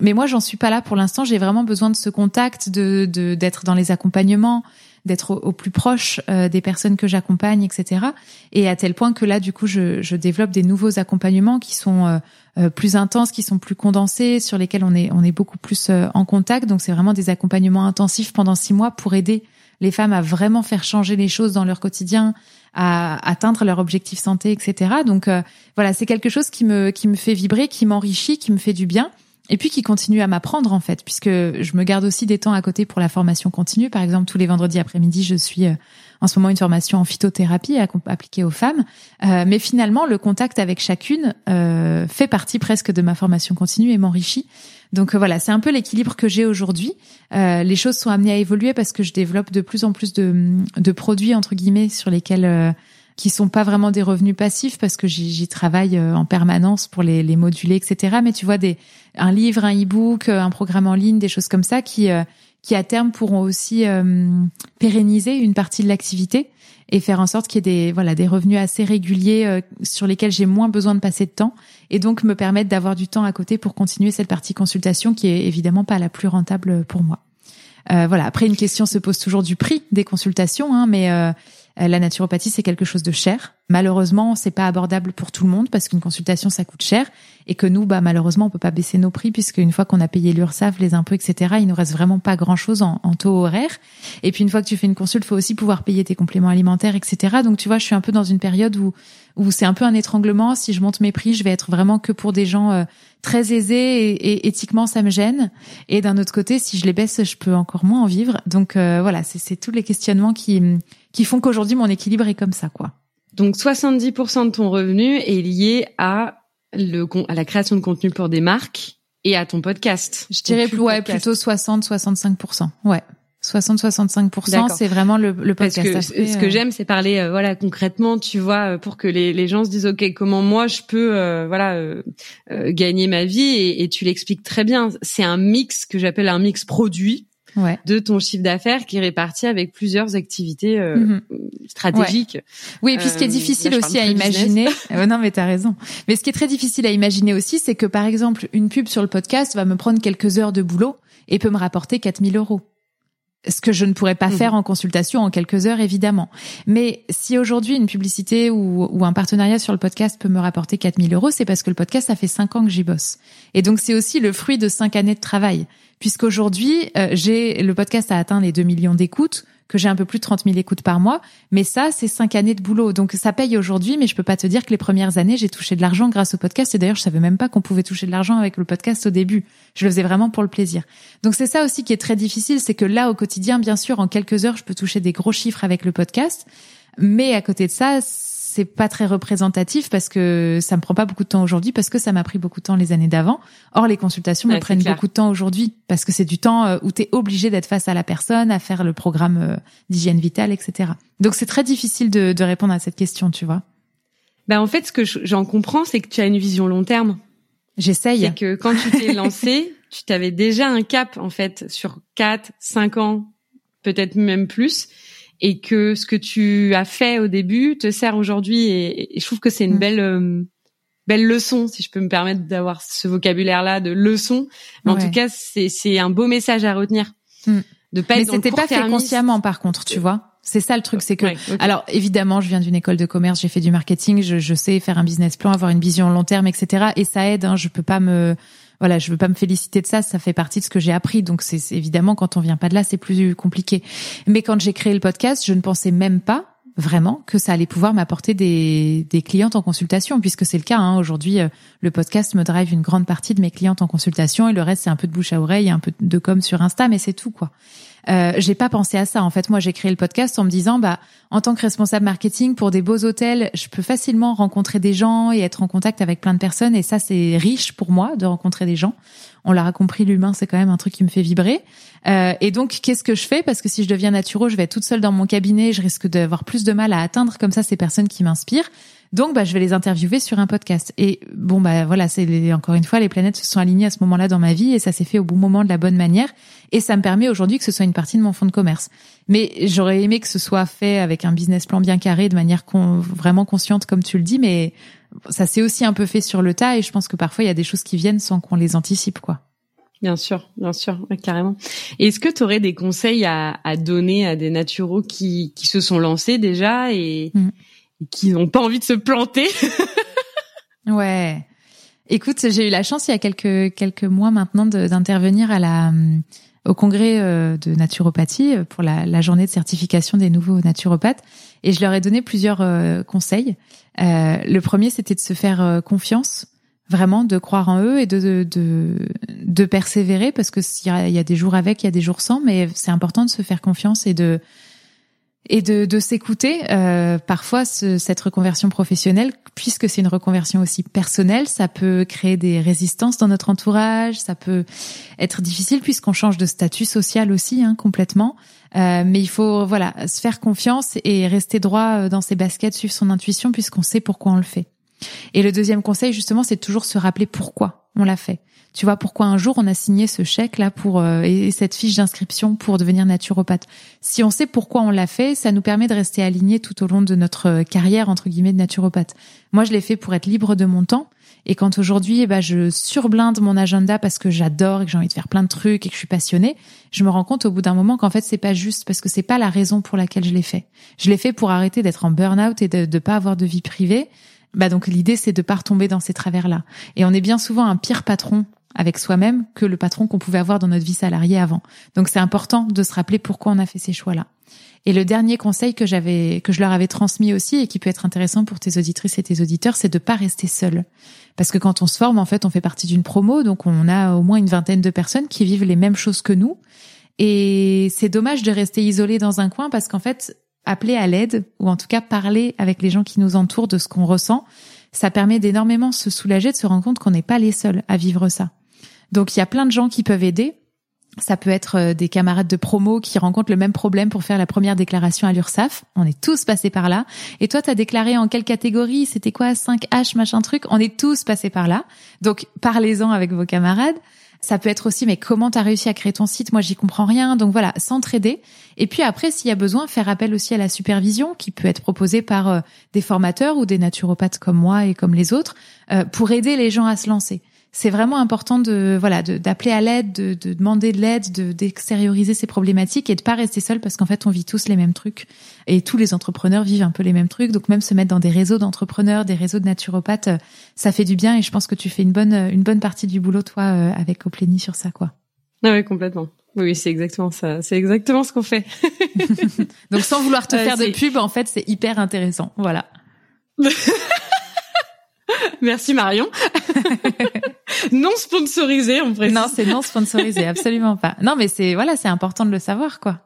Mais moi, j'en suis pas là pour l'instant. J'ai vraiment besoin de ce contact, de d'être dans les accompagnements, d'être au, plus proche euh, des personnes que j'accompagne, etc. Et à tel point que là, du coup, je, je développe des nouveaux accompagnements qui sont euh, plus intenses, qui sont plus condensés, sur lesquels on est on est beaucoup plus en contact. Donc, c'est vraiment des accompagnements intensifs pendant six mois pour aider les femmes à vraiment faire changer les choses dans leur quotidien, à atteindre leur objectif santé, etc. Donc euh, voilà, c'est quelque chose qui me qui me fait vibrer, qui m'enrichit, qui me fait du bien. Et puis qui continue à m'apprendre en fait, puisque je me garde aussi des temps à côté pour la formation continue. Par exemple, tous les vendredis après-midi, je suis euh, en ce moment une formation en phytothérapie appliquée aux femmes. Euh, mais finalement, le contact avec chacune euh, fait partie presque de ma formation continue et m'enrichit. Donc voilà, c'est un peu l'équilibre que j'ai aujourd'hui. les choses sont amenées à évoluer parce que je développe de plus en plus de, de produits entre guillemets sur lesquels qui sont pas vraiment des revenus passifs parce que j'y travaille euh, en permanence pour les, les, moduler, etc. Mais tu vois des un livre, un e-book, euh, un programme en ligne, des choses comme ça qui euh, qui à terme pourront aussi pérenniser une partie de l'activité et faire en sorte qu'il y ait des voilà des revenus assez réguliers sur lesquels j'ai moins besoin de passer de temps et donc me permettre d'avoir du temps à côté pour continuer cette partie consultation qui est évidemment pas la plus rentable pour moi. Euh, voilà. Après, une question se pose toujours du prix des consultations, hein, mais euh, euh, la naturopathie, c'est quelque chose de cher. Malheureusement, c'est pas abordable pour tout le monde parce qu'une consultation, ça coûte cher et que nous, bah, malheureusement, on peut pas baisser nos prix puisque une fois qu'on a payé l'URSSAF, les impôts, etc., il nous reste vraiment pas grand chose en, taux horaire. Et puis, une fois que tu fais une consulte, faut aussi pouvoir payer tes compléments alimentaires, etc. Donc, tu vois, je suis un peu dans une période où, où c'est un peu un étranglement. Si je monte mes prix, je vais être vraiment que pour des gens euh, très aisés et, éthiquement, ça me gêne. Et d'un autre côté, si je les baisse, je peux encore moins en vivre. Donc, euh, voilà, c'est tous les questionnements qui, qui font qu'aujourd'hui, mon équilibre est comme ça, quoi. Donc 70% de ton revenu est lié à le à la création de contenu pour des marques et à ton podcast. Je dirais plus, ouais, plutôt 60 65%. Ouais. 60-65%, c'est vraiment le, le podcast. Parce que ce que euh, j'aime, c'est parler, euh, voilà, concrètement, tu vois, euh, pour que les, les gens se disent, ok, comment moi je peux, voilà, gagner ma vie, et, et tu l'expliques très bien. C'est un mix que j'appelle un mix produit ouais. de ton chiffre d'affaires qui est réparti avec plusieurs activités euh, mhm. stratégiques. Oui, et puis ce qui est euh, difficile aussi à imaginer, [LAUGHS] non mais t'as raison. Mais ce qui est très difficile à imaginer aussi, c'est que par exemple une pub sur le podcast va me prendre quelques heures de boulot et peut me rapporter 4000 euros ce que je ne pourrais pas mhm. faire en consultation en quelques heures, évidemment. Mais si aujourd'hui une publicité ou, ou, un partenariat sur le podcast peut me rapporter 4000 euros, c'est parce que le podcast, ça fait cinq ans que j'y bosse. Et donc, c'est aussi le fruit de cinq années de travail. Puisqu'aujourd'hui, euh, j'ai le podcast a atteint les 2 millions d'écoutes, que j'ai un peu plus de 30 000 écoutes par mois. Mais ça, c'est cinq années de boulot. Donc, ça paye aujourd'hui, mais je peux pas te dire que les premières années, j'ai touché de l'argent grâce au podcast. Et d'ailleurs, je savais même pas qu'on pouvait toucher de l'argent avec le podcast au début. Je le faisais vraiment pour le plaisir. Donc, c'est ça aussi qui est très difficile. C'est que là, au quotidien, bien sûr, en quelques heures, je peux toucher des gros chiffres avec le podcast. Mais à côté de ça, c'est pas très représentatif parce que ça me prend pas beaucoup de temps aujourd'hui parce que ça m'a pris beaucoup de temps les années d'avant. Or les consultations me prennent beaucoup de temps aujourd'hui parce que c'est du temps euh, où tu es obligé d'être face à la personne, à faire le programme euh, d'hygiène vitale, etc. Donc c'est très difficile de, de, répondre à cette question, tu vois. Ben en fait, ce que j'en comprends, c'est que tu as une vision long terme. J'essaye. C'est que quand tu t'es [LAUGHS] lancé, tu t'avais déjà un cap en fait sur 4, 5 ans, peut-être même plus et que ce que tu as fait au début te sert aujourd'hui et, je trouve que c'est une mm. belle euh, belle leçon si je peux me permettre d'avoir ce vocabulaire là de leçon mais en tout cas c'est c'est un beau message à retenir mm. de pas mais c'était pas fait consciemment par contre tu vois c'est ça le truc, c'est que alors évidemment, je viens d'une école de commerce, j'ai fait du marketing, je, je, sais faire un business plan, avoir une vision long terme, etc. Et ça aide. Hein, je peux pas me voilà, je veux pas me féliciter de ça, ça fait partie de ce que j'ai appris. Donc c'est évidemment quand on vient pas de là, c'est plus compliqué. Mais quand j'ai créé le podcast, je ne pensais même pas vraiment que ça allait pouvoir m'apporter des, des clientes en consultation, puisque c'est le cas. Hein. Aujourd'hui, euh, le podcast me drive une grande partie de mes clientes en consultation et le reste, c'est un peu de bouche à oreille, un peu de com sur Insta, mais c'est tout, quoi. Euh, j'ai pas pensé à ça. En fait, moi, j'ai créé le podcast en me disant, bah, en tant que responsable marketing pour des beaux hôtels, je peux facilement rencontrer des gens et être en contact avec plein de personnes. Et ça, c'est riche pour moi de rencontrer des gens. On l'aura compris, l'humain, c'est quand même un truc qui me fait vibrer. Euh, et donc, qu'est-ce que je fais? Parce que si je deviens naturo, je vais être toute seule dans mon cabinet, je risque d'avoir plus de mal à atteindre comme ça ces personnes qui m'inspirent. Donc, bah, je vais les interviewer sur un podcast. Et bon, bah voilà, c'est encore une fois, les planètes se sont alignées à ce moment-là dans ma vie et ça s'est fait au bon moment, de la bonne manière. Et ça me permet aujourd'hui que ce soit une partie de mon fonds de commerce. Mais j'aurais aimé que ce soit fait avec un business plan bien carré, de manière vraiment consciente, comme tu le dis. Mais ça s'est aussi un peu fait sur le tas et je pense que parfois il y a des choses qui viennent sans qu'on les anticipe, quoi. Bien sûr, bien sûr, carrément. Est-ce que tu aurais des conseils à, à, donner à des naturaux qui, qui se sont lancés déjà et, mm qui n'ont pas envie de se planter. [LAUGHS] ouais. Écoute, j'ai eu la chance il y a quelques quelques mois maintenant d'intervenir à la au congrès euh, de naturopathie euh, pour la, journée de certification des nouveaux naturopathes et je leur ai donné plusieurs euh, conseils. Euh, le premier, c'était de se faire confiance vraiment de croire en eux et de de, de, persévérer parce que il y a des jours avec, il y a des jours sans, mais c'est important de se faire confiance et de et de, de s'écouter. Euh, parfois, ce, cette reconversion professionnelle, puisque c'est une reconversion aussi personnelle, ça peut créer des résistances dans notre entourage, ça peut être difficile puisqu'on change de statut social aussi hein, complètement. Euh, mais il faut voilà se faire confiance et rester droit dans ses baskets, suivre son intuition puisqu'on sait pourquoi on le fait. Et le deuxième conseil, justement, c'est toujours se rappeler pourquoi on l'a fait. Tu vois pourquoi un jour on a signé ce chèque là pour euh, et cette fiche d'inscription pour devenir naturopathe. Si on sait pourquoi on l'a fait, ça nous permet de rester alignés tout au long de notre euh, carrière entre guillemets de naturopathe. Moi, je l'ai fait pour être libre de mon temps. Et quand aujourd'hui, eh ben, je surblinde mon agenda parce que j'adore et que j'ai envie de faire plein de trucs et que je suis passionnée, je me rends compte au bout d'un moment qu'en fait, c'est pas juste parce que c'est pas la raison pour laquelle je l'ai fait. Je l'ai fait pour arrêter d'être en burn-out et de, de pas avoir de vie privée bah donc l'idée c'est de pas retomber dans ces travers-là. Et on est bien souvent un pire patron avec soi-même que le patron qu'on pouvait avoir dans notre vie salariée avant. Donc c'est important de se rappeler pourquoi on a fait ces choix-là. Et le dernier conseil que j'avais que je leur avais transmis aussi et qui peut être intéressant pour tes auditrices et tes auditeurs, c'est de pas rester seul. Parce que quand on se forme, en fait, on fait partie d'une promo, donc on a au moins une vingtaine de personnes qui vivent les mêmes choses que nous. Et c'est dommage de rester isolé dans un coin parce qu'en fait, appeler à l'aide ou en tout cas parler avec les gens qui nous entourent de ce qu'on ressent, ça permet d'énormément se soulager, de se rendre compte qu'on n'est pas les seuls à vivre ça. Donc il y a plein de gens qui peuvent aider. Ça peut être euh, des camarades de promo qui rencontrent le même problème pour faire la première déclaration à l'URSSAF. On est tous passés par là. Et toi, tu as déclaré en quelle catégorie? C'était quoi? 5H, machin truc? On est tous passés par là. Donc parlez-en avec vos camarades. Ça peut être aussi, mais comment t'as réussi à créer ton site? Moi, j'y comprends rien. Donc voilà, s'entraider. Et puis après, s'il y a besoin, faire appel aussi à la supervision qui peut être proposée par euh, des formateurs ou des naturopathes comme moi et comme les autres euh, pour aider les gens à se lancer c'est vraiment important de voilà d'appeler à l'aide, de, de, demander de l'aide, de d'extérioriser ces problématiques et de pas rester seul parce qu'en fait on vit tous les mêmes trucs et tous les entrepreneurs vivent un peu les mêmes trucs. Donc même se mettre dans des réseaux d'entrepreneurs, des réseaux de naturopathes, euh, ça fait du bien et je pense que tu fais une bonne une bonne partie du boulot toi euh, avec Oplénie sur ça quoi. Ah oui complètement. Oui, c'est exactement ça. C'est exactement ce qu'on fait. [LAUGHS] Donc sans vouloir te euh, faire de pub, en fait, c'est hyper intéressant. Voilà. [LAUGHS] Merci Marion. [LAUGHS] non sponsorisé, on précise. Non, c'est non sponsorisé, absolument pas. Non, mais c'est voilà, c'est important de le savoir, quoi.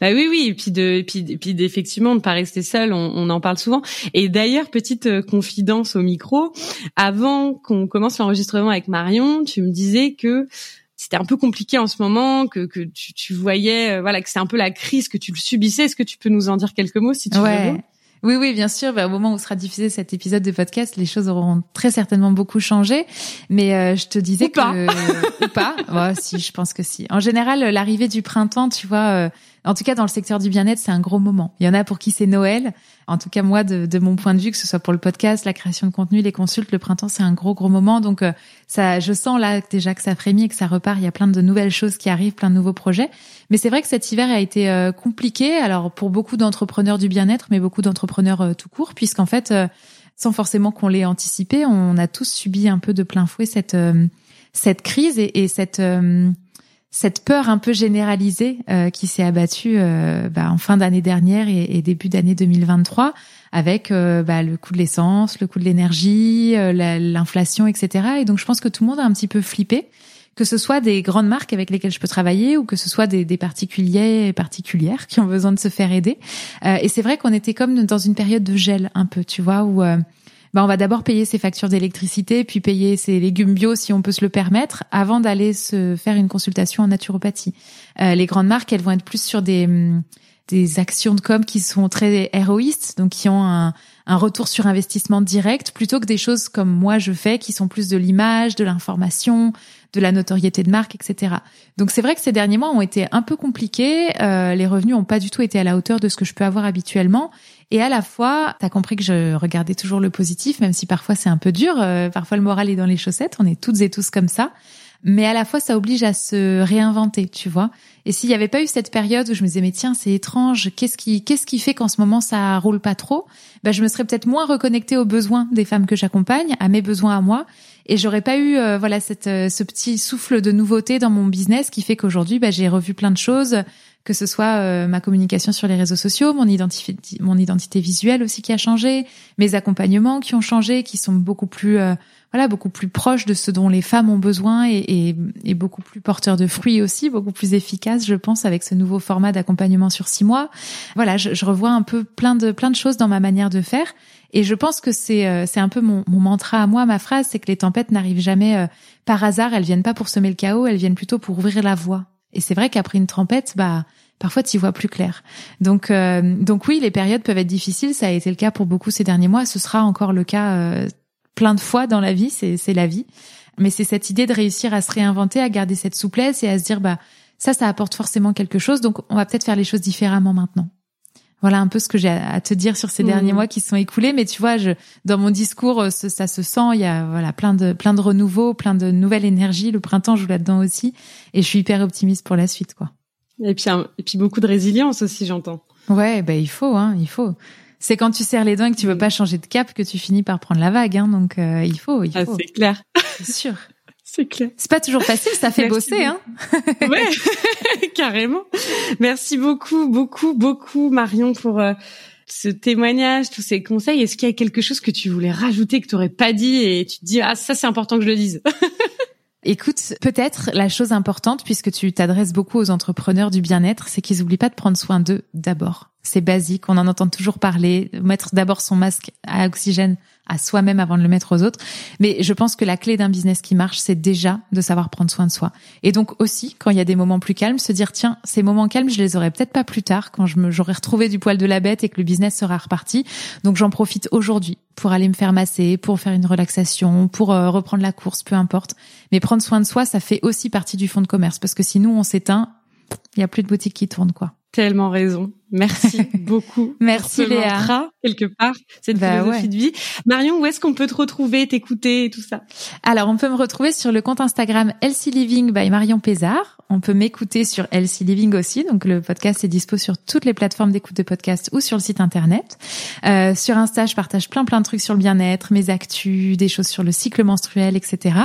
Bah oui, oui, et puis de, et puis, et puis effectivement, de pas rester seul, on, on, en parle souvent. Et d'ailleurs, petite euh, confidence au micro, avant qu'on commence l'enregistrement avec Marion, tu me disais que c'était un peu compliqué en ce moment, que, que tu, tu voyais, euh, voilà, que c'est un peu la crise, que tu le subissais. Est-ce que tu peux nous en dire quelques mots, si tu ouais. veux oui, oui, bien sûr. Bah, au moment où sera diffusé cet épisode de podcast, les choses auront très certainement beaucoup changé. Mais euh, je te disais que ou pas. Ouais, si, je pense que si. En général, l'arrivée du printemps, tu vois, euh, en tout cas, dans le secteur du bien-être, c'est un gros moment. Il y en a pour qui c'est Noël. En tout cas, moi, de, de, mon point de vue, que ce soit pour le podcast, la création de contenu, les consultes, le printemps, c'est un gros, gros moment. Donc, euh, ça, je sens là déjà que ça frémit et que ça repart. Il y a plein de nouvelles choses qui arrivent, plein de nouveaux projets. Mais c'est vrai que cet hiver a été euh, compliqué. Alors, pour beaucoup d'entrepreneurs du bien-être, mais beaucoup d'entrepreneurs euh, tout court, puisqu'en fait, sans forcément qu'on l'ait anticipé, on a tous subi un peu de plein fouet cette cette crise et, et cette cette peur un peu généralisée euh, qui s'est abattue euh, bah, en fin d'année dernière et, début d'année 2023 avec euh, bah, le coût de l'essence, le coût de l'énergie, l'inflation, etc. Et donc je pense que tout le monde a un petit peu flippé, que ce soit des grandes marques avec lesquelles je peux travailler ou que ce soit des, des particuliers et particulières qui ont besoin de se faire aider. et c'est vrai qu'on était comme dans une période de gel un peu, tu vois, où bah, on va d'abord payer ses factures d'électricité, puis payer ses légumes bio si on peut se le permettre, avant d'aller se faire une consultation en naturopathie. Euh, les grandes marques, elles vont être plus sur des hum, des actions de com qui sont très héroïstes, donc qui ont un, un retour sur investissement direct, plutôt que des choses comme moi je fais, qui sont plus de l'image, de l'information, de la notoriété de marque, etc. Donc c'est vrai que ces derniers mois ont été un peu compliqués. Euh, les revenus n'ont pas du tout été à la hauteur de ce que je peux avoir habituellement. Et à la fois, tu as compris que je regardais toujours le positif, même si parfois c'est un peu dur. Euh, parfois le moral est dans les chaussettes. On est toutes et tous comme ça. Mais à la fois, ça oblige à se réinventer, tu vois. Et s'il n'y avait pas eu cette période où je me disais mais tiens c'est étrange, qu'est-ce qui qu'est-ce qui fait qu'en ce moment ça roule pas trop Ben je me serais peut-être moins reconnectée aux besoins des femmes que j'accompagne, à mes besoins à moi, et j'aurais pas eu euh, voilà cette euh, ce petit souffle de nouveauté dans mon business qui fait qu'aujourd'hui ben, j'ai revu plein de choses que ce soit euh, ma communication sur les réseaux sociaux, mon identité, mon identité visuelle aussi qui a changé, mes accompagnements qui ont changé, qui sont beaucoup plus euh, voilà beaucoup plus proches de ce dont les femmes ont besoin et, et, et, beaucoup plus porteurs de fruits aussi, beaucoup plus efficaces, je pense, avec ce nouveau format d'accompagnement sur six mois. Voilà, je, je, revois un peu plein de plein de choses dans ma manière de faire et je pense que c'est euh, c'est un peu mon, mon, mantra à moi, ma phrase, c'est que les tempêtes n'arrivent jamais par hasard, elles viennent pas pour semer le chaos, elles viennent plutôt pour ouvrir la voie et c'est vrai qu'après une tempête, bah parfois tu vois plus clair. Donc euh, donc oui, les périodes peuvent être difficiles. Ça a été le cas pour beaucoup ces derniers mois. Ce sera encore le cas euh, plein de fois dans la vie. C'est c'est la vie. Mais c'est cette idée de réussir à se réinventer, à garder cette souplesse et à se dire bah ça, ça apporte forcément quelque chose. Donc on va peut-être faire les choses différemment maintenant. Voilà un peu ce que j'ai à te dire sur ces derniers mmh. mois qui sont écoulés. Mais tu vois, je, dans mon discours, euh, ça se sent. Il y a voilà plein de plein de renouveau, plein de nouvelles énergies. Le printemps joue là-dedans aussi, et je suis hyper optimiste pour la suite, quoi. Et puis et puis beaucoup de résilience aussi, j'entends. Ouais, ben il faut, hein, il faut. C'est quand tu serres les dents et que tu veux mmh. pas changer de cap que tu finis par prendre la vague, hein. Donc euh, il faut, il ah, faut. c'est clair. C'est sûr. [LAUGHS] C'est clair. C'est pas toujours facile, ça fait bosser, hein. ouais, [LAUGHS] carrément. Merci beaucoup, beaucoup, beaucoup, Marion, pour euh, ce témoignage, tous ces conseils. Est-ce qu'il y a quelque chose que tu voulais rajouter que tu n'aurais pas dit et tu te dis ah ça c'est important que je le dise? [LAUGHS] Écoute, peut-être la chose importante, puisque tu t'adresses beaucoup aux entrepreneurs du bien-être, c'est qu'ils n'oublient pas de prendre soin d'eux d'abord. C'est basique, on en entend toujours parler, mettre d'abord son masque à oxygène à soi-même avant de le mettre aux autres. Mais je pense que la clé d'un business qui marche, c'est déjà de savoir prendre soin de soi. Et donc aussi, quand il y a des moments plus calmes, se dire tiens, ces moments calmes, je les aurai peut-être pas plus tard, quand je j'aurai retrouvé du poil de la bête et que le business sera reparti. Donc j'en profite aujourd'hui pour aller me faire masser, pour faire une relaxation, pour euh, reprendre la course, peu importe. Mais prendre soin de soi, ça fait aussi partie du fonds de commerce parce que si nous on s'éteint, il y a plus de boutique qui tourne quoi tellement raison. Merci [LAUGHS] beaucoup. Merci Léa. quelque part, cette bah philosophie de vie. Marion, où est-ce qu'on peut te retrouver, t'écouter et tout ça? Alors, on peut me retrouver sur le compte Instagram Elsie Living by Marion Pézard. On peut m'écouter sur Elsie Living aussi. Donc, le podcast est dispo sur toutes les plateformes d'écoute de podcast ou sur le site internet. Euh, sur Insta, je partage plein plein de trucs sur le bien-être, mes actus, des choses sur le cycle menstruel, etc.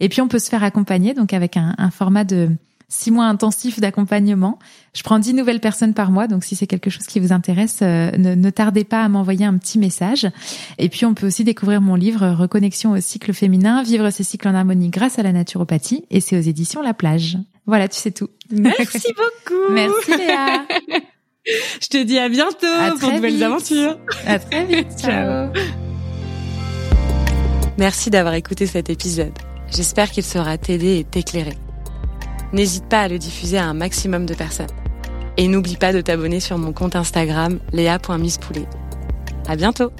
Et puis, on peut se faire accompagner donc avec un, un format de six mois intensifs d'accompagnement. Je prends dix nouvelles personnes par mois, donc si c'est quelque chose qui vous intéresse, euh, ne, tardez pas à m'envoyer un petit message. Et puis on peut aussi découvrir mon livre Reconnexion au cycle féminin, vivre ses cycles en harmonie grâce à la naturopathie, et c'est aux éditions La Plage. Voilà, tu sais tout. Merci [LAUGHS] beaucoup. Merci Léa. Je te dis à bientôt pour de nouvelles aventures. À très vite. [LAUGHS] Ciao. Merci d'avoir écouté cet épisode. J'espère qu'il sera t'aider et t'éclairer n'hésite pas à le diffuser à un maximum de personnes. Et n'oublie pas de t'abonner sur mon compte Instagram léa.mispoulet. À bientôt!